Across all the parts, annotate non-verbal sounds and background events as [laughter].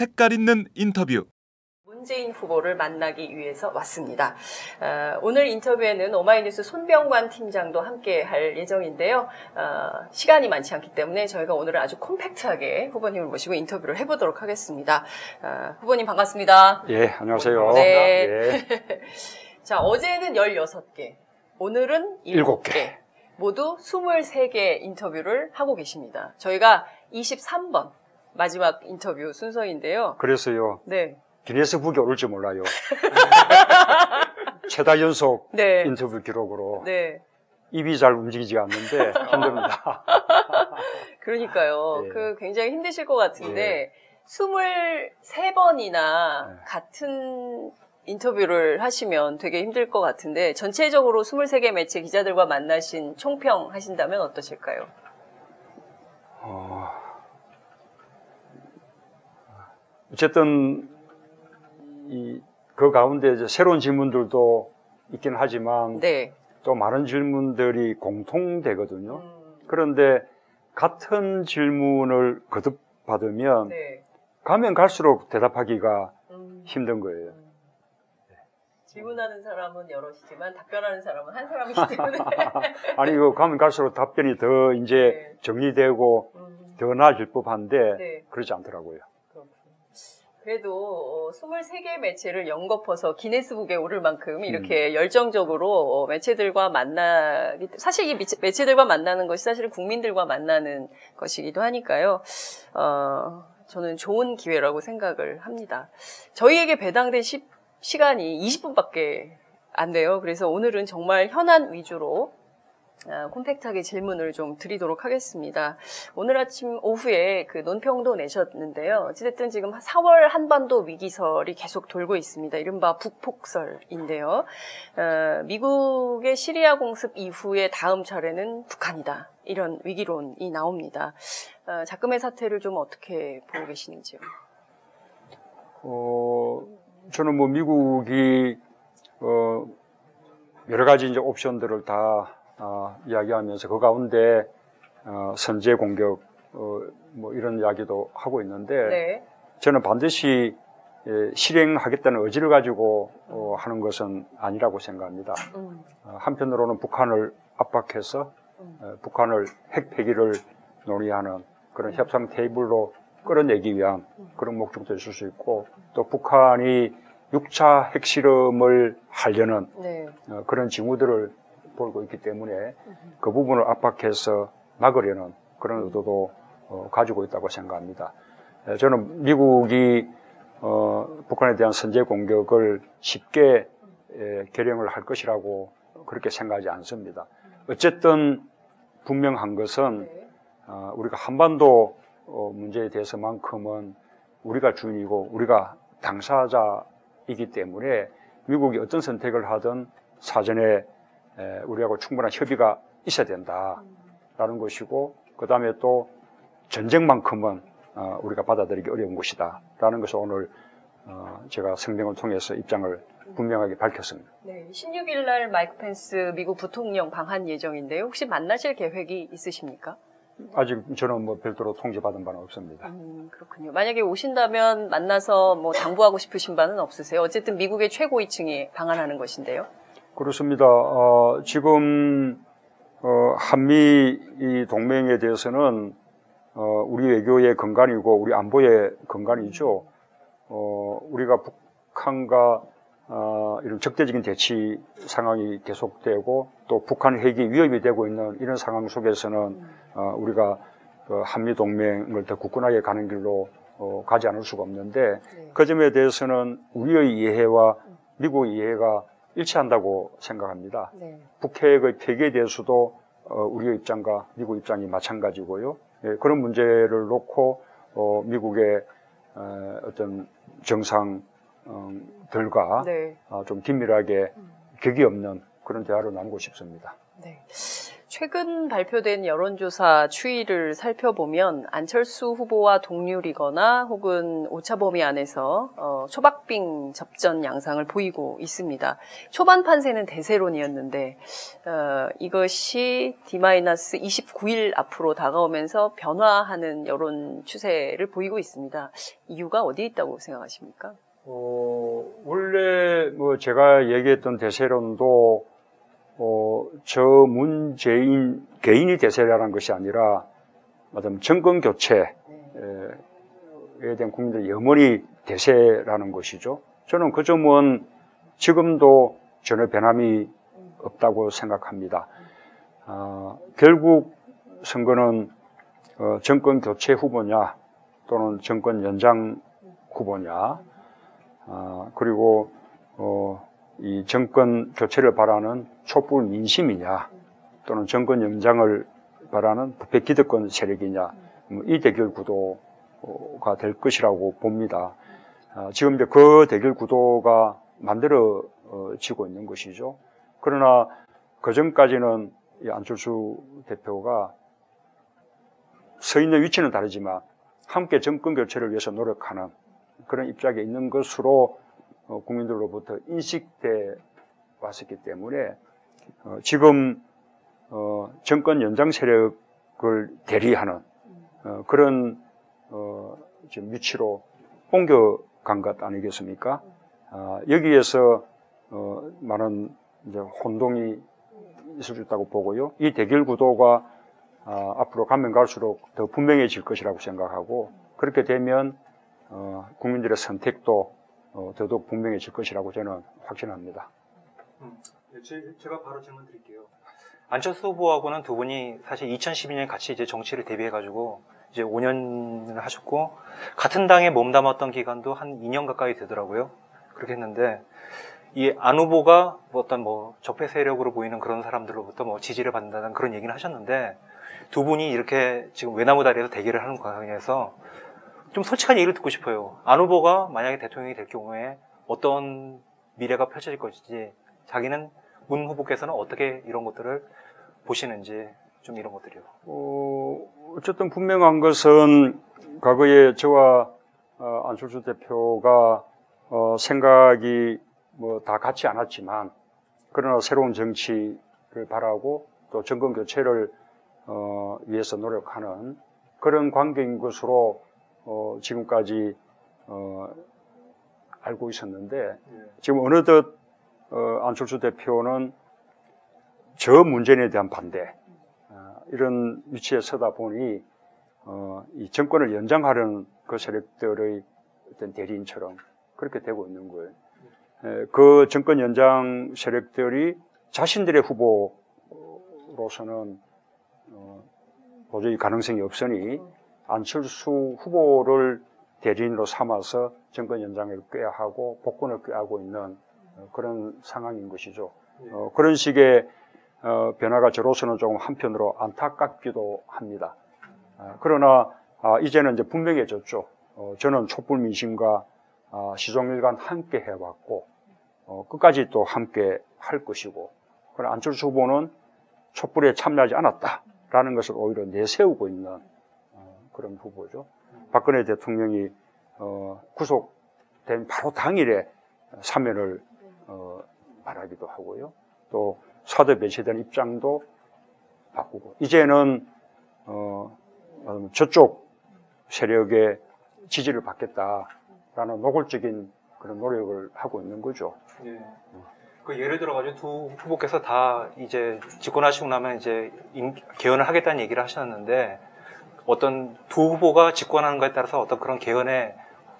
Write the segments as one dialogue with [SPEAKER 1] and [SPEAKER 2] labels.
[SPEAKER 1] 색깔 있는 인터뷰
[SPEAKER 2] 문재인 후보를 만나기 위해서 왔습니다. 어, 오늘 인터뷰에는 오마이뉴스 손병관 팀장도 함께 할 예정인데요. 어, 시간이 많지 않기 때문에 저희가 오늘은 아주 콤팩트하게 후보님을 모시고 인터뷰를 해보도록 하겠습니다. 어, 후보님 반갑습니다.
[SPEAKER 3] 예, 안녕하세요.
[SPEAKER 2] 네.
[SPEAKER 3] 예.
[SPEAKER 2] 자, 어제는 16개, 오늘은
[SPEAKER 3] 일곱
[SPEAKER 2] 7개.
[SPEAKER 3] 개.
[SPEAKER 2] 모두 23개 인터뷰를 하고 계십니다. 저희가 23번 마지막 인터뷰 순서인데요.
[SPEAKER 3] 그래서요,
[SPEAKER 2] 네.
[SPEAKER 3] 기네스북에 오를지 몰라요. [laughs] 최다 연속
[SPEAKER 2] 네.
[SPEAKER 3] 인터뷰 기록으로
[SPEAKER 2] 네.
[SPEAKER 3] 입이 잘 움직이지 않는데 힘듭니다. [laughs]
[SPEAKER 2] 그러니까요.
[SPEAKER 3] 예.
[SPEAKER 2] 그 굉장히 힘드실 것 같은데, 23번이나
[SPEAKER 3] 네.
[SPEAKER 2] 같은 인터뷰를 하시면 되게 힘들 것 같은데, 전체적으로 23개 매체 기자들과 만나신 총평 하신다면 어떠실까요?
[SPEAKER 3] 어, 어쨌든 이, 그 가운데 이제 새로운 질문들도 있긴 하지만
[SPEAKER 2] 네.
[SPEAKER 3] 또 많은 질문들이 공통되거든요.
[SPEAKER 2] 음,
[SPEAKER 3] 그런데 같은 질문을 거듭 받으면
[SPEAKER 2] 네.
[SPEAKER 3] 가면 갈수록 대답하기가
[SPEAKER 2] 음,
[SPEAKER 3] 힘든 거예요.
[SPEAKER 2] 음. 질문하는 사람은 여럿이지만 답변하는 사람은 한 사람이기 때문에. [laughs]
[SPEAKER 3] 아니 이거 가면 갈수록 답변이 더 이제
[SPEAKER 2] 네.
[SPEAKER 3] 정리되고
[SPEAKER 2] 음,
[SPEAKER 3] 더 나아질 법한데
[SPEAKER 2] 네.
[SPEAKER 3] 그렇지 않더라고요.
[SPEAKER 2] 그래도 어, 23개 매체를 연거퍼서 기네스북에 오를 만큼 이렇게 열정적으로 어, 매체들과 만나기 사실 이 매체- 매체들과 만나는 것이 사실은 국민들과 만나는 것이기도 하니까요. 어, 저는 좋은 기회라고 생각을 합니다. 저희에게 배당된 시, 시간이 20분밖에 안 돼요. 그래서 오늘은 정말 현안 위주로 아, 콤팩트하게 질문을 좀 드리도록 하겠습니다. 오늘 아침 오후에 그 논평도 내셨는데요. 어찌됐든 지금 4월 한반도 위기설이 계속 돌고 있습니다. 이른바 북폭설인데요. 어, 미국의 시리아 공습 이후에 다음 차례는 북한이다. 이런 위기론이 나옵니다. 어, 작금의 사태를 좀 어떻게 보고 계시는지요?
[SPEAKER 3] 어, 저는 뭐 미국이 어, 여러 가지 이제 옵션들을 다 아, 이야기하면서 그 가운데 어, 선제 공격 어, 뭐 이런 이야기도 하고 있는데
[SPEAKER 2] 네.
[SPEAKER 3] 저는 반드시 예, 실행하겠다는 의지를 가지고 어, 하는 것은 아니라고 생각합니다.
[SPEAKER 2] 음,
[SPEAKER 3] 어, 한편으로는 북한을 압박해서
[SPEAKER 2] 음.
[SPEAKER 3] 어, 북한을 핵 폐기를 논의하는 그런 협상 테이블로 끌어내기 위한 그런 목적도 있을 수 있고 또 북한이 6차 핵실험을 하려는
[SPEAKER 2] 네.
[SPEAKER 3] 어, 그런 징후들을 보이고 있기 때문에 그 부분을 압박해서 막으려는 그런 의도도 어, 가지고 있다고 생각합니다. 에, 저는 미국이 어, 북한에 대한 선제 공격을 쉽게 에, 결행을 할 것이라고 그렇게 생각하지 않습니다. 어쨌든 분명한 것은
[SPEAKER 2] 네.
[SPEAKER 3] 어, 우리가 한반도 어, 문제에 대해서만큼은 우리가 주인이고 우리가 당사자이기 때문에 미국이 어떤 선택을 하든 사전에 에, 우리하고 충분한 협의가 있어야 된다라는 것이고 그 다음에 또 전쟁만큼은 어, 우리가 받아들이기 어려운 것이다라는 것을 오늘 어, 제가 성명을 통해서 입장을 분명하게 밝혔습니다.
[SPEAKER 2] 네, 16일 날 마이크 펜스 미국 부통령 방한 예정인데요. 혹시 만나실 계획이 있으십니까?
[SPEAKER 3] 아직 저는 뭐 별도로 통지받은 바는 없습니다.
[SPEAKER 2] 음, 그렇군요. 만약에 오신다면 만나서 뭐 당부하고 싶으신 바는 없으세요? 어쨌든 미국의 최고위층이 방한하는 것인데요.
[SPEAKER 3] 그렇습니다. 어, 지금 어, 한미 이 동맹에 대해서는 어, 우리 외교의 근간이고 우리 안보의 근간이죠. 어, 우리가 북한과 어, 이런 적대적인 대치 상황이 계속되고 또 북한 핵이 위협이 되고 있는 이런 상황 속에서는 어, 우리가 그 한미 동맹을 더 굳건하게 가는 길로 어, 가지 않을 수가 없는데
[SPEAKER 2] 네.
[SPEAKER 3] 그 점에 대해서는 우리의 이해와 미국의 이해가 일치한다고 생각합니다.
[SPEAKER 2] 네.
[SPEAKER 3] 북핵의 폐기에 대해서도 어, 우리의 입장과 미국 입장이 마찬가지고요. 예, 그런 문제를 놓고 어, 미국의 어, 어떤 정상들과
[SPEAKER 2] 네.
[SPEAKER 3] 어, 좀 긴밀하게 격이 없는 그런 대화를 나누고 싶습니다.
[SPEAKER 2] 네. 최근 발표된 여론조사 추이를 살펴보면 안철수 후보와 동률이거나 혹은 오차범위 안에서 어, 초박빙 접전 양상을 보이고 있습니다. 초반 판세는 대세론이었는데 어, 이것이 D-29일 앞으로 다가오면서 변화하는 여론 추세를 보이고 있습니다. 이유가 어디에 있다고 생각하십니까?
[SPEAKER 3] 어, 원래 뭐 제가 얘기했던 대세론도 어, 저 문재인 개인이 대세라는 것이 아니라 말하자면 정권 교체에 대한 국민들의 염원이 대세라는 것이죠. 저는 그 점은 지금도 전혀 변함이 없다고 생각합니다. 아, 결국 선거는 어, 정권 교체 후보냐 또는 정권 연장 후보냐 아, 그리고 어, 이 정권 교체를 바라는 촛불 민심이냐 또는 정권 연장을 바라는 부패 기득권 세력이냐 뭐이 대결 구도가 될 것이라고 봅니다. 아, 지금 이제 그 대결 구도가 만들어지고 있는 것이죠. 그러나 그 전까지는 이 안철수 대표가 서 있는 위치는 다르지만 함께 정권 교체를 위해서 노력하는 그런 입장에 있는 것으로 어, 국민들로부터 인식돼 왔었기 때문에 어, 지금 어, 정권 연장 세력을 대리하는 어, 그런 어, 지금 위치로 옮겨간 것 아니겠습니까? 아, 여기에서 어, 많은 이제 혼동이 있을 수 있다고 보고요. 이 대결 구도가 아, 앞으로 가면 갈수록 더 분명해질 것이라고 생각하고 그렇게 되면 어, 국민들의 선택도 어, 더더욱 분명해질 것이라고 저는 확신합니다.
[SPEAKER 4] 네, 제, 제가 바로 질문 드릴게요. 안철수 후보하고는 두 분이 사실 2012년에 같이 이제 정치를 대비해가지고 이제 5년을 하셨고 같은 당에 몸담았던 기간도 한 2년 가까이 되더라고요. 그렇게 했는데 이 안 후보가 뭐 어떤 뭐 적폐 세력으로 보이는 그런 사람들로부터 뭐 지지를 받는다는 그런 얘기를 하셨는데 두 분이 이렇게 지금 외나무 다리에서 대결을 하는 과정에서 좀 솔직한 얘기를 듣고 싶어요. 안 후보가 만약에 대통령이 될 경우에 어떤 미래가 펼쳐질 것인지 자기는 문 후보께서는 어떻게 이런 것들을 보시는지 좀 이런 것들이요.
[SPEAKER 3] 어, 어쨌든 분명한 것은 과거에 저와 어, 안철수 대표가 어, 생각이 뭐 다 같지 않았지만 그러나 새로운 정치를 바라고 또 정권 교체를 어, 위해서 노력하는 그런 관계인 것으로 어, 지금까지 어, 알고 있었는데 지금 어느덧 어, 안철수 대표는 저 문재인에 대한 반대 어, 이런 위치에 서다 보니 어, 이 정권을 연장하려는 그 세력들의 어떤 대리인처럼 그렇게 되고 있는 거예요. 에, 그 정권 연장 세력들이 자신들의 후보로서는 어, 도저히 가능성이 없으니 안철수 후보를 대리인으로 삼아서 정권 연장을 꾀하고 복권을 꾀하고 있는 어, 그런 상황인 것이죠. 어, 그런 식의 어, 변화가 저로서는 조금 한편으로 안타깝기도 합니다. 아, 그러나 아, 이제는 이제 분명해졌죠. 어, 저는 촛불 민심과 아, 시종일관 함께 해왔고 어, 끝까지 또 함께 할 것이고 그러나 안철수 후보는 촛불에 참여하지 않았다라는 것을 오히려 내세우고 있는 어, 그런 후보죠. 박근혜 대통령이 어, 구속된 바로 당일에 사면을 어, 말하기도 하고요. 또 사드 배치된 입장도 바꾸고 이제는 어, 어, 저쪽 세력의 지지를 받겠다라는 노골적인 그런 노력을 하고 있는 거죠.
[SPEAKER 4] 예. 그 예를 들어가지고 두 후보께서 다 이제 집권하시고 나면 이제 임- 개헌을 하겠다는 얘기를 하셨는데 어떤 두 후보가 집권하는 것에 따라서 어떤 그런 개헌의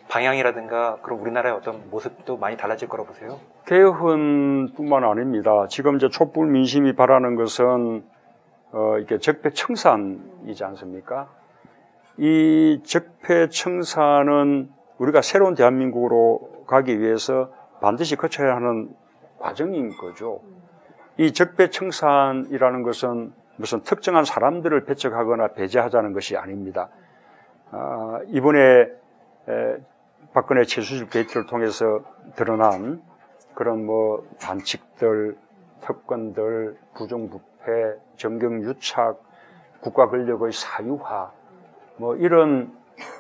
[SPEAKER 4] 방향이라든가 그런 우리나라의 어떤 모습도 많이 달라질 거라고 보세요.
[SPEAKER 3] 개헌뿐만 아닙니다. 지금 이제 촛불 민심이 바라는 것은 어, 이게 적폐 청산이지 않습니까? 이 적폐 청산은 우리가 새로운 대한민국으로 가기 위해서 반드시 거쳐야 하는 과정인 거죠. 이 적폐 청산이라는 것은 무슨 특정한 사람들을 배척하거나 배제하자는 것이 아닙니다. 아, 이번에 에, 박근혜 최수실 게이트를 통해서 드러난 그런 뭐 반칙들, 특권들, 부정부패, 정경유착, 국가 권력의 사유화, 뭐 이런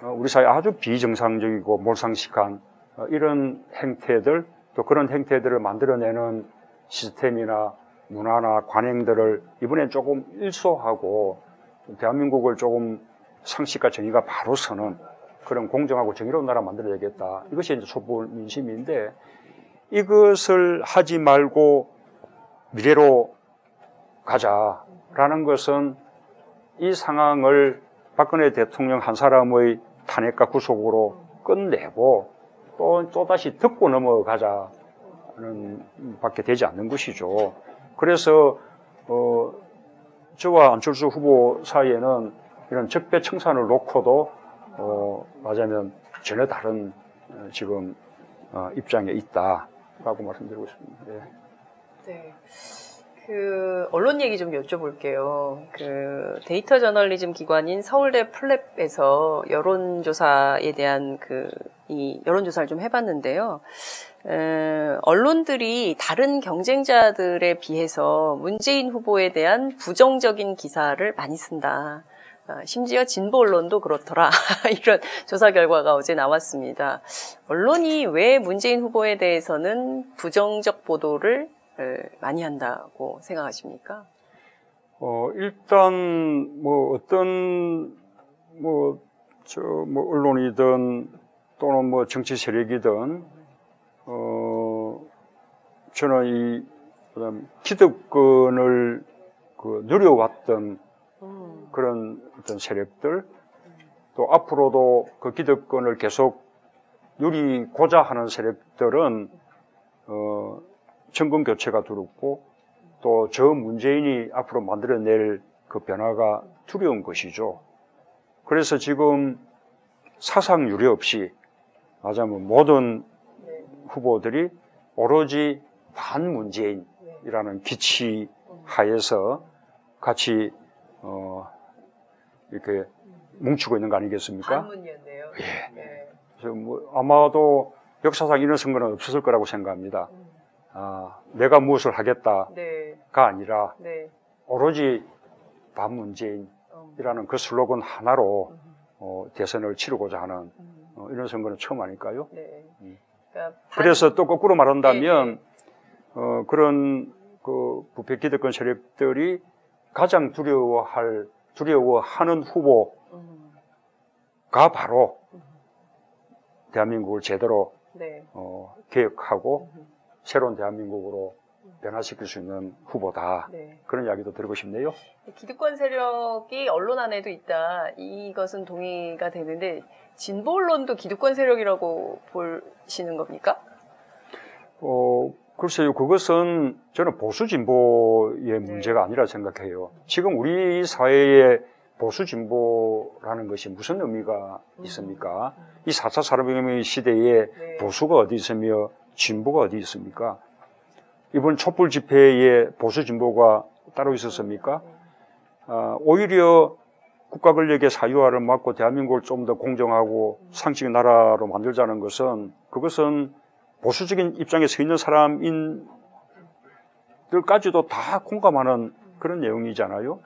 [SPEAKER 3] 어, 우리 사회 아주 비정상적이고 몰상식한 어, 이런 행태들 또 그런 행태들을 만들어내는 시스템이나 문화나 관행들을 이번엔 조금 일소하고 대한민국을 조금 상식과 정의가 바로 서는 그런 공정하고 정의로운 나라 만들어야겠다. 이것이 이제 촛불 민심인데 이것을 하지 말고 미래로 가자라는 것은 이 상황을 박근혜 대통령 한 사람의 탄핵과 구속으로 끝내고 또, 또 다시 듣고 넘어가자는 밖에 되지 않는 것이죠. 그래서, 어, 저와 안철수 후보 사이에는 이런 적폐청산을 놓고도, 어, 맞으면 전혀 다른 어, 지금 어, 입장에 있다라고 말씀드리고 싶습니다. 예.
[SPEAKER 2] 네. 그 언론 얘기 좀 여쭤볼게요. 그 데이터 저널리즘 기관인 서울대 플랩에서 여론조사에 대한 그 이 여론조사를 좀 해봤는데요. 에, 언론들이 다른 경쟁자들에 비해서 문재인 후보에 대한 부정적인 기사를 많이 쓴다. 아, 심지어 진보 언론도 그렇더라. [laughs] 이런 조사 결과가 어제 나왔습니다. 언론이 왜 문재인 후보에 대해서는 부정적 보도를 에, 많이 한다고 생각하십니까?
[SPEAKER 3] 어, 일단, 뭐, 어떤, 뭐, 저, 뭐, 언론이든 또는 뭐 정치 세력이든, 어, 저는 이, 그다음 기득권을 그 누려왔던
[SPEAKER 2] 음,
[SPEAKER 3] 그런 어떤 세력들, 또 앞으로도 그 기득권을 계속 누리고자 하는 세력들은, 어, 정권 교체가 두렵고, 또 저 문재인이 앞으로 만들어낼 그 변화가 두려운 것이죠. 그래서 지금 사상 유례 없이, 맞아면 모든
[SPEAKER 2] 네.
[SPEAKER 3] 후보들이 오로지 반문재인이라는 기치 하에서 같이, 어, 이렇게 뭉치고 있는 거 아니겠습니까?
[SPEAKER 2] 반문이었네요.
[SPEAKER 3] 예.
[SPEAKER 2] 네.
[SPEAKER 3] 그래서 뭐 아마도 역사상 이런 선거는 없었을 거라고 생각합니다.
[SPEAKER 2] 음,
[SPEAKER 3] 아, 내가 무엇을 하겠다가
[SPEAKER 2] 네.
[SPEAKER 3] 아니라
[SPEAKER 2] 네.
[SPEAKER 3] 오로지 반문재인이라는
[SPEAKER 2] 음,
[SPEAKER 3] 그 슬로건 하나로
[SPEAKER 2] 음,
[SPEAKER 3] 어, 대선을 치르고자 하는
[SPEAKER 2] 음,
[SPEAKER 3] 어, 이런 선거는 처음 아닐까요?
[SPEAKER 2] 네.
[SPEAKER 3] 음.
[SPEAKER 2] 그러니까 반-
[SPEAKER 3] 그래서 또 거꾸로 말한다면
[SPEAKER 2] 네,
[SPEAKER 3] 어, 그런 그 부패 기득권 세력들이 가장 두려워할 두려워하는 후보가
[SPEAKER 2] 음,
[SPEAKER 3] 바로
[SPEAKER 2] 음,
[SPEAKER 3] 대한민국을 제대로
[SPEAKER 2] 네.
[SPEAKER 3] 어, 개혁하고
[SPEAKER 2] 음,
[SPEAKER 3] 새로운 대한민국으로 변화시킬 수 있는 후보다.
[SPEAKER 2] 네.
[SPEAKER 3] 그런 이야기도 드리고 싶네요.
[SPEAKER 2] 기득권 세력이 언론 안에도 있다. 이것은 동의가 되는데 진보 언론도 기득권 세력이라고 보시는 겁니까?
[SPEAKER 3] 어, 글쎄요, 그것은 저는 보수 진보의 문제가 아니라 생각해요. 지금 우리 사회에 보수 진보라는 것이 무슨 의미가 있습니까? 이 4차 산업혁명 시대에
[SPEAKER 2] 네.
[SPEAKER 3] 보수가 어디 있으며 진보가 어디 있습니까? 이번 촛불 집회에 보수 진보가 따로 있었습니까? 아, 오히려 국가 권력의 사유화를 막고 대한민국을 좀 더 공정하고 상식의 나라로 만들자는 것은 그것은 보수적인 입장에 서 있는 사람인들까지도 다 공감하는 그런 내용이잖아요.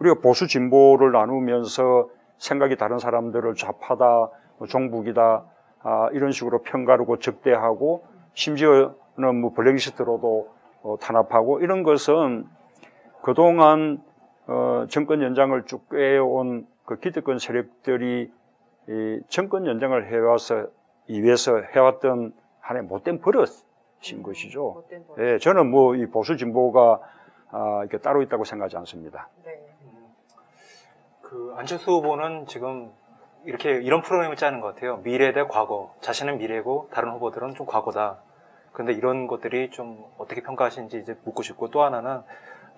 [SPEAKER 3] 우리가 보수 진보를 나누면서 생각이 다른 사람들을 좌파다, 뭐 종북이다, 아, 이런 식으로 평가하고 적대하고 심지어는 뭐 블랙리스트로도 어, 탄압하고 이런 것은 그동안 어, 정권 연장을 쭉 꿰어온 그 기득권 세력들이 이 정권 연장을 해와서 이위해서 해왔던 하나의 못된 버릇인 것이죠.
[SPEAKER 2] 못된 법.
[SPEAKER 3] 예, 저는 뭐 이 보수 진보가 아, 이렇게 따로 있다고 생각하지 않습니다.
[SPEAKER 2] 네.
[SPEAKER 4] 그 안철수 후보는 지금 이렇게 이런 프로그램을 짜는 것 같아요. 미래 대 과거. 자신은 미래고 다른 후보들은 좀 과거다. 그런데 이런 것들이 좀 어떻게 평가하시는지 이제 묻고 싶고 또 하나는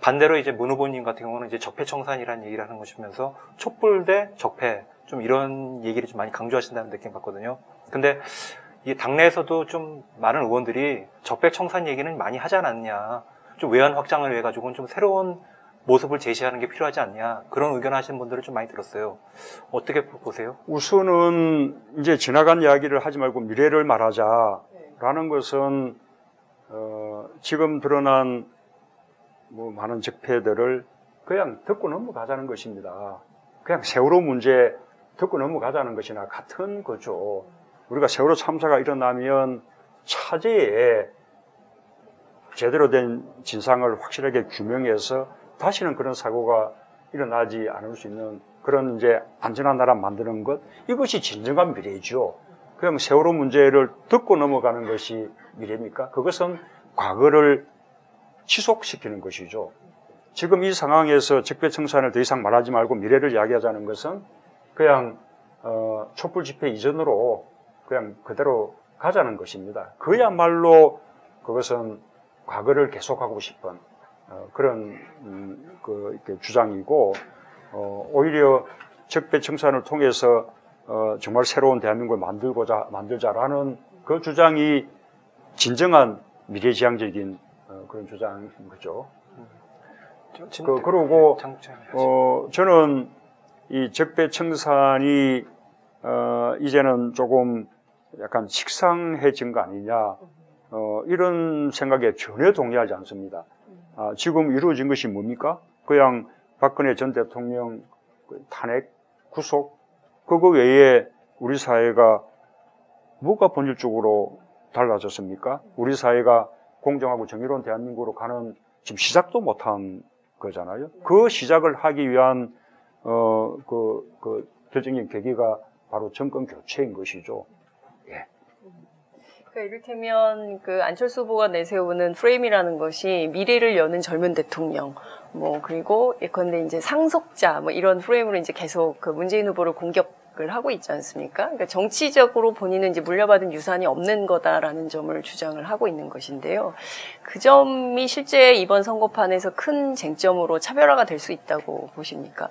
[SPEAKER 4] 반대로 이제 문 후보님 같은 경우는 이제 적폐청산이라는 얘기를 하는 것이면서 촛불 대 적폐 좀 이런 얘기를 좀 많이 강조하신다는 느낌 받거든요. 근데 이 당내에서도 좀 많은 의원들이 적폐청산 얘기는 많이 하지 않았냐. 좀 외연 확장을 위해 가지고는 좀 새로운 모습을 제시하는 게 필요하지 않냐 그런 의견 하시는 분들을 좀 많이 들었어요. 어떻게 보세요?
[SPEAKER 3] 우선은 이제 지나간 이야기를 하지 말고 미래를 말하자라는 것은 어, 지금 드러난 뭐 많은 적폐들을 그냥 듣고 넘어가자는 것입니다. 그냥 세월호 문제 듣고 넘어가자는 것이나 같은 거죠. 우리가 세월호 참사가 일어나면 차제에 제대로 된 진상을 확실하게 규명해서 다시는 그런 사고가 일어나지 않을 수 있는 그런 이제 안전한 나라 만드는 것 이것이 진정한 미래죠. 그냥 세월호 문제를 듣고 넘어가는 것이 미래입니까? 그것은 과거를 지속시키는 것이죠. 지금 이 상황에서 적폐청산을 더 이상 말하지 말고 미래를 이야기하자는 것은 그냥 어, 촛불 집회 이전으로 그냥 그대로 가자는 것입니다. 그야말로 그것은 과거를 계속하고 싶은 어, 그런 음, 그 이렇게 주장이고 어, 오히려 적폐 청산을 통해서 어, 정말 새로운 대한민국을 만들고자 만들자라는 그 주장이 진정한 미래지향적인 어, 그런 주장인 거죠. 그, 그러고, 어, 저는 이 적폐 청산이, 어, 이제는 조금 약간 식상해진 거 아니냐, 어, 이런 생각에 전혀 동의하지 않습니다. 아, 지금 이루어진 것이 뭡니까? 그냥 박근혜 전 대통령 그 탄핵, 구속, 그거 외에 우리 사회가 뭐가 본질적으로 달라졌습니까? 우리 사회가 공정하고 정의로운 대한민국으로 가는 지금 시작도 못한 거잖아요. 그 시작을 하기 위한 어, 그, 그 결정적인 계기가 바로 정권 교체인 것이죠.
[SPEAKER 2] 그러니까 이를테면 그 안철수 후보가 내세우는 프레임이라는 것이 미래를 여는 젊은 대통령, 뭐 그리고 예컨대 이제 상속자 뭐 이런 프레임으로 이제 계속 그 문재인 후보를 공격 을 하고 있지 않습니까? 그러니까 정치적으로 본인은 이제 물려받은 유산이 없는 거다라는 점을 주장을 하고 있는 것인데요. 그 점이 실제 이번 선거판에서 큰 쟁점으로 차별화가 될 수 있다고 보십니까?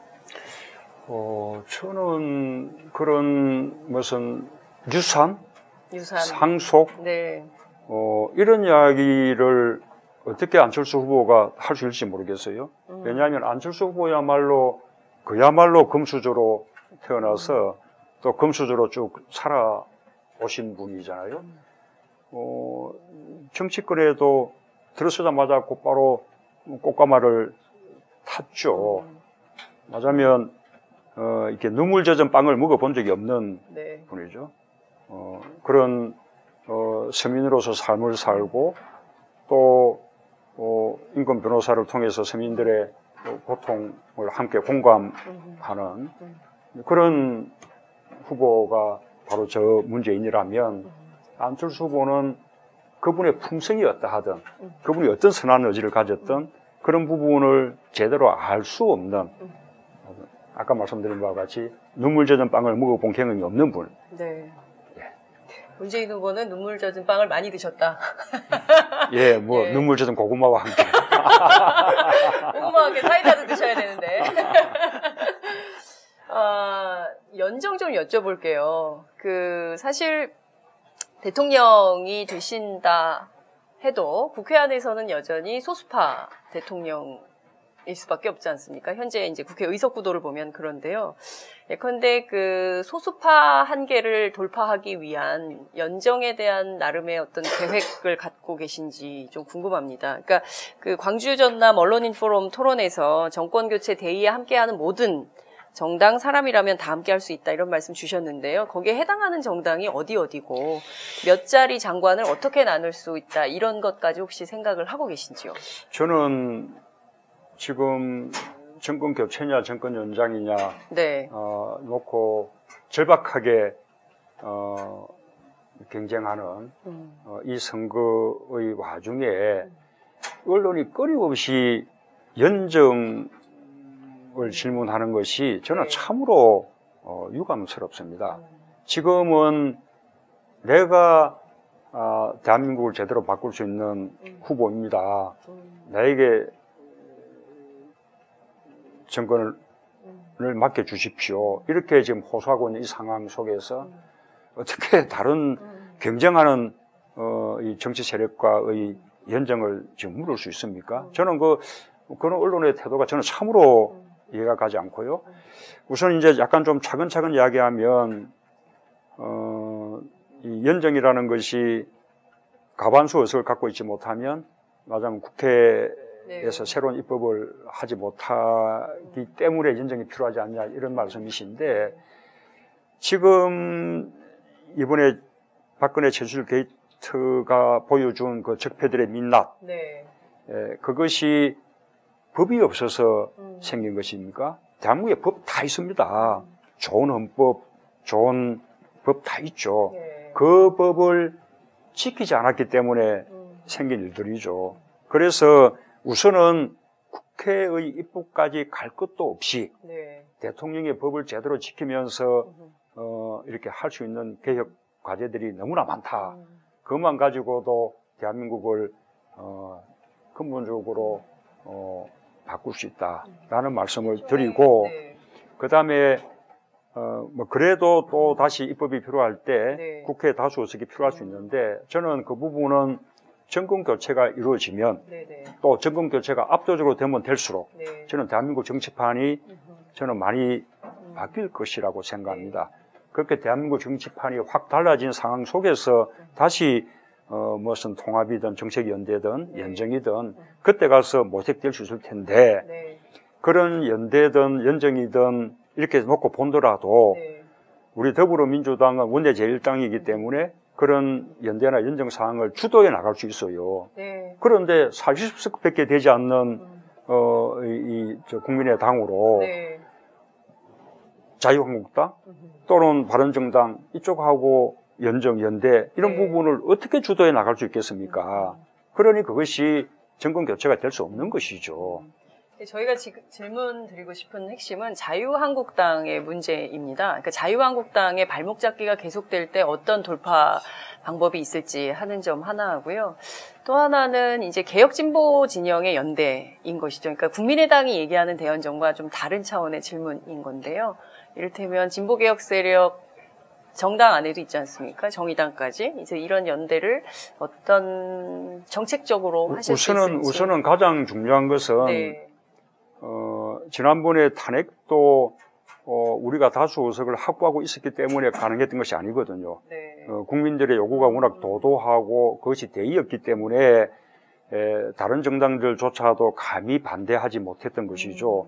[SPEAKER 3] 어, 저는 그런 무슨 유산,
[SPEAKER 2] 유산.
[SPEAKER 3] 상속,
[SPEAKER 2] 네.
[SPEAKER 3] 어, 이런 이야기를 어떻게 안철수 후보가 할 수 있을지 모르겠어요.
[SPEAKER 2] 음.
[SPEAKER 3] 왜냐하면 안철수 후보야말로 그야말로 금수저로 태어나서 또 금수저로 쭉 살아오신 분이잖아요. 어, 정치권에도 들어서자마자 곧바로 꽃가마를 탔죠. 맞으면 어, 이렇게 눈물 젖은 빵을 먹어본 적이 없는
[SPEAKER 2] 네.
[SPEAKER 3] 분이죠. 어, 그런 어, 서민으로서 삶을 살고 또 어, 인권 변호사를 통해서 서민들의 어, 고통을 함께 공감하는 그런 후보가 바로 저 문재인이라면 안철수 후보는 그분의 품성이 어떠하든 그분이 어떤 선한 의지를 가졌든 그런 부분을 제대로 알 수 없는 아까 말씀드린 바와 같이 눈물 젖은 빵을 먹어본 경험이 없는 분.
[SPEAKER 2] 네. 문재인 후보는 눈물 젖은 빵을 많이 드셨다.
[SPEAKER 3] 예, 뭐
[SPEAKER 2] 예.
[SPEAKER 3] 눈물 젖은 고구마와 함께. [laughs]
[SPEAKER 2] 고구마하게 사이다도 드셔야 되는데. [laughs] 아, 연정 좀 여쭤볼게요. 그, 사실, 대통령이 되신다 해도 국회 안에서는 여전히 소수파 대통령 일 수밖에 없지 않습니까? 현재 이제 국회 의석 구도를 보면 그런데요. 예컨대 그 소수파 한계를 돌파하기 위한 연정에 대한 나름의 어떤 계획을 갖고 계신지 좀 궁금합니다. 그러니까 그 광주 전남 언론인 포럼 토론에서 정권 교체 대의에 함께하는 모든 정당 사람이라면 다 함께 할 수 있다 이런 말씀 주셨는데요. 거기에 해당하는 정당이 어디 어디고 몇 자리 장관을 어떻게 나눌 수 있다 이런 것까지 혹시 생각을 하고 계신지요?
[SPEAKER 3] 저는 지금 정권 교체냐 정권 연장이냐
[SPEAKER 2] 네.
[SPEAKER 3] 어, 놓고 절박하게 어, 경쟁하는
[SPEAKER 2] 음,
[SPEAKER 3] 어, 이 선거의 와중에 언론이 끊임없이 연정을 질문하는 것이 저는
[SPEAKER 2] 네.
[SPEAKER 3] 참으로 어, 유감스럽습니다. 지금은 내가 아, 대한민국을 제대로 바꿀 수 있는 후보입니다.
[SPEAKER 2] 음,
[SPEAKER 3] 나에게 정권을 맡겨 주십시오. 이렇게 지금 호소하고 있는 이 상황 속에서 어떻게 [laughs] 다른 경쟁하는 어, 이 정치 세력과의 연정을 지금 물을 수 있습니까? 저는 그 그런 언론의 태도가 저는 참으로 이해가 가지 않고요. 우선 이제 약간 좀 차근차근 이야기하면 어, 이 연정이라는 것이 가반수 의석을 갖고 있지 못하면 말하자면 국회 에서
[SPEAKER 2] 네.
[SPEAKER 3] 새로운 입법을 하지 못하기 때문에 연정이 필요하지 않냐 이런 말씀이신데 지금 이번에 박근혜 최수일 게이트가 보여준 그 적폐들의 민낯
[SPEAKER 2] 네.
[SPEAKER 3] 에, 그것이 법이 없어서
[SPEAKER 2] 음.
[SPEAKER 3] 생긴 것입니까? 대한민국에 법 다 있습니다. 좋은 헌법, 좋은 법 다 있죠.
[SPEAKER 2] 네.
[SPEAKER 3] 그 법을 지키지 않았기 때문에
[SPEAKER 2] 음.
[SPEAKER 3] 생긴 일들이죠. 그래서 우선은 국회의 입법까지 갈 것도 없이
[SPEAKER 2] 네.
[SPEAKER 3] 대통령의 법을 제대로 지키면서
[SPEAKER 2] 음.
[SPEAKER 3] 어, 이렇게 할 수 있는 개혁 과제들이 너무나 많다.
[SPEAKER 2] 음.
[SPEAKER 3] 그것만 가지고도 대한민국을 어, 근본적으로 어, 바꿀 수 있다라는 말씀을 드리고
[SPEAKER 2] 네.
[SPEAKER 3] 그 다음에 어, 뭐 그래도 또 다시 입법이 필요할 때
[SPEAKER 2] 네.
[SPEAKER 3] 국회 다수 의석이 필요할 수 있는데 저는 그 부분은 정권 교체가 이루어지면
[SPEAKER 2] 네. 네.
[SPEAKER 3] 또 정권 교체가 압도적으로 되면 될수록
[SPEAKER 2] 네.
[SPEAKER 3] 저는 대한민국 정치판이
[SPEAKER 2] 음.
[SPEAKER 3] 저는 많이 바뀔 것이라고 생각합니다. 그렇게 대한민국 정치판이 확 달라진 상황 속에서 다시 어, 무슨 통합이든 정책연대든
[SPEAKER 2] 네.
[SPEAKER 3] 연정이든 그때 가서 모색될 수 있을 텐데
[SPEAKER 2] 네.
[SPEAKER 3] 그런 연대든 연정이든 이렇게 놓고 본더라도
[SPEAKER 2] 네.
[SPEAKER 3] 우리 더불어민주당은 원내 제1당이기 때문에 그런 연대나 연정 사항을 주도해 나갈 수 있어요.
[SPEAKER 2] 네.
[SPEAKER 3] 그런데 40석밖에 되지 않는
[SPEAKER 2] 음.
[SPEAKER 3] 어, 이, 이, 저 국민의 당으로
[SPEAKER 2] 네.
[SPEAKER 3] 자유한국당
[SPEAKER 2] 음.
[SPEAKER 3] 또는 바른정당 이쪽하고 연정, 연대 이런
[SPEAKER 2] 네.
[SPEAKER 3] 부분을 어떻게 주도해 나갈 수 있겠습니까? 그러니 그것이 정권 교체가 될 수 없는 것이죠.
[SPEAKER 2] 네, 저희가 지금 질문 드리고 싶은 핵심은 자유한국당의 문제입니다. 그러니까 자유한국당의 발목 잡기가 계속될 때 어떤 돌파 방법이 있을지 하는 점 하나 하고요. 또 하나는 이제 개혁진보 진영의 연대인 것이죠. 그러니까 국민의당이 얘기하는 대연정과 좀 다른 차원의 질문인 건데요. 이를테면 진보개혁 세력 정당 안에도 있지 않습니까? 정의당까지 이제 이런 연대를 어떤 정책적으로 하실 수
[SPEAKER 3] 우선은
[SPEAKER 2] 있을지.
[SPEAKER 3] 우선은 가장 중요한 것은
[SPEAKER 2] 네.
[SPEAKER 3] 어, 지난번에 탄핵도 어, 우리가 다수 의석을 확보하고 있었기 때문에 가능했던 것이 아니거든요.
[SPEAKER 2] 네.
[SPEAKER 3] 어, 국민들의 요구가 워낙 도도하고 그것이 대의였기 때문에 에, 다른 정당들조차도 감히 반대하지 못했던 것이죠.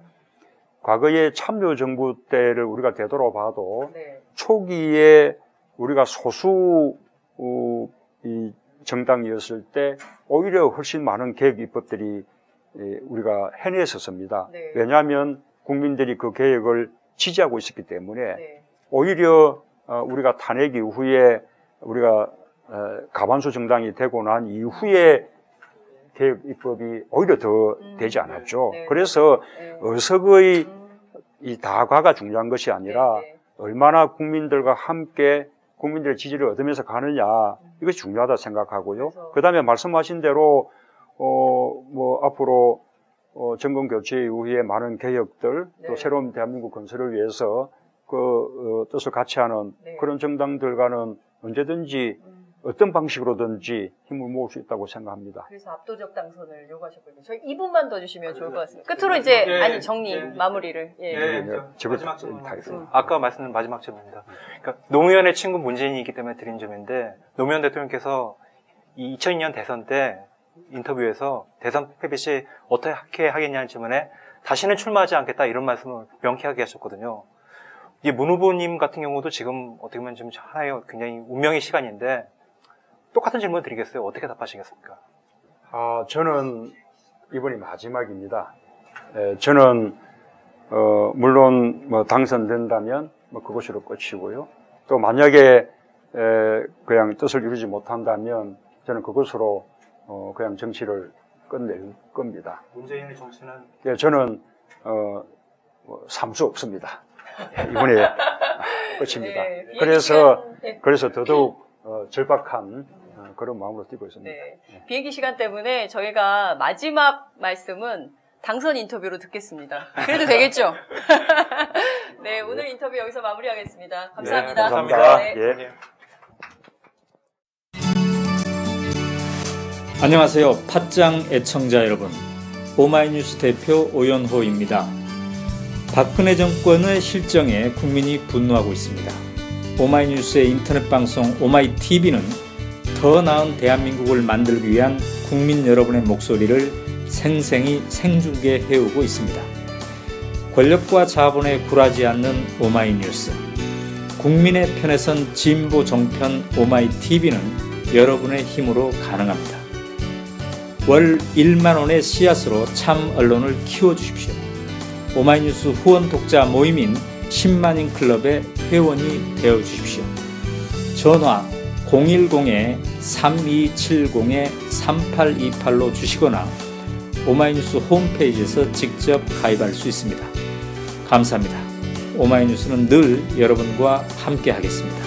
[SPEAKER 3] 과거에 참여정부 때를 우리가 되돌아봐도
[SPEAKER 2] 네.
[SPEAKER 3] 초기에 우리가 소수 어, 이 정당이었을 때 오히려 훨씬 많은 개혁 입법들이 예, 우리가 해냈었습니다.
[SPEAKER 2] 네.
[SPEAKER 3] 왜냐하면 국민들이 그 개혁을 지지하고 있었기 때문에
[SPEAKER 2] 네.
[SPEAKER 3] 오히려 어, 우리가 탄핵 이후에 우리가 어, 가반수 정당이 되고 난 이후에 개혁 입법이 오히려 더
[SPEAKER 2] 음,
[SPEAKER 3] 되지 않았죠.
[SPEAKER 2] 네.
[SPEAKER 3] 그래서
[SPEAKER 2] 네.
[SPEAKER 3] 의석의
[SPEAKER 2] 음,
[SPEAKER 3] 이 다과가 중요한 것이 아니라
[SPEAKER 2] 네, 네.
[SPEAKER 3] 얼마나 국민들과 함께 국민들의 지지를 얻으면서 가느냐 이것이 중요하다 생각하고요.
[SPEAKER 2] 그
[SPEAKER 3] 다음에 말씀하신 대로 어 뭐 앞으로 어 정권 교체 이후에 많은 개혁들
[SPEAKER 2] 네.
[SPEAKER 3] 또 새로운 대한민국 건설을 위해서 그 어, 뜻을 같이 하는
[SPEAKER 2] 네.
[SPEAKER 3] 그런 정당들과는 언제든지
[SPEAKER 2] 음,
[SPEAKER 3] 어떤 방식으로든지 힘을 모을 수 있다고 생각합니다.
[SPEAKER 2] 그래서 압도적 당선을 요구하셨거든요. 저희 2분만 더 주시면 좋을 것 같습니다. 끝으로 이제
[SPEAKER 4] 예,
[SPEAKER 2] 아니 정리
[SPEAKER 4] 예.
[SPEAKER 2] 마무리를 예.
[SPEAKER 4] 예.
[SPEAKER 3] 네, 저거
[SPEAKER 4] 마지막 질문.
[SPEAKER 3] 다 있습니다.
[SPEAKER 4] 아까 말씀드린 마지막 질문입니다. 그러니까 노무현의 친구 문재인이기 때문에 드린 점인데 노무현 대통령께서 이 2002년 대선 때 인터뷰에서 대선 시 어떻게 하겠냐는 질문에 다시는 출마하지 않겠다 이런 말씀을 명쾌하게 하셨거든요. 이 문 후보님 같은 경우도 지금 어떻게 보면 지금 하나의 굉장히 운명의 시간인데 똑같은 질문 드리겠어요. 어떻게 답하시겠습니까?
[SPEAKER 3] 아, 저는 이번이 마지막입니다. 에, 저는 어, 물론 뭐 당선된다면 뭐 그것으로 끝이고요. 또 만약에 에, 그냥 뜻을 이루지 못한다면 저는 그것으로 어, 그냥 정치를 끝낼 겁니다.
[SPEAKER 4] 문재인의 정치는
[SPEAKER 3] 예, 저는 어, 뭐 삼수 없습니다. 예, 이번에 [laughs] 끝입니다.
[SPEAKER 2] 네, 비행기
[SPEAKER 3] 그래서
[SPEAKER 2] 시간, 네.
[SPEAKER 3] 그래서 더더욱 어, 절박한 어, 그런 마음으로 뛰고 있습니다.
[SPEAKER 2] 네. 비행기 시간 때문에 저희가 마지막 말씀은 당선 인터뷰로 듣겠습니다. 그래도 되겠죠? [laughs] 네, 오늘 인터뷰 여기서 마무리하겠습니다. 감사합니다.
[SPEAKER 3] 네, 감사합니다.
[SPEAKER 2] 네.
[SPEAKER 3] 예.
[SPEAKER 5] 안녕하세요. 팟짱 애청자 여러분. 오마이뉴스 대표 오연호입니다. 박근혜 정권의 실정에 국민이 분노하고 있습니다. 오마이뉴스의 인터넷 방송 오마이TV는 더 나은 대한민국을 만들기 위한 국민 여러분의 목소리를 생생히 생중계 해오고 있습니다. 권력과 자본에 굴하지 않는 오마이뉴스. 국민의 편에 선 진보 정편 오마이TV는 여러분의 힘으로 가능합니다. 월 1만 원의 씨앗으로 참 언론을 키워 주십시오. 오마이뉴스 후원 독자 모임인 10만인 클럽의 회원이 되어 주십시오. 전화 010-3270-3828로 주시거나 오마이뉴스 홈페이지에서 직접 가입할 수 있습니다. 감사합니다. 오마이뉴스는 늘 여러분과 함께 하겠습니다.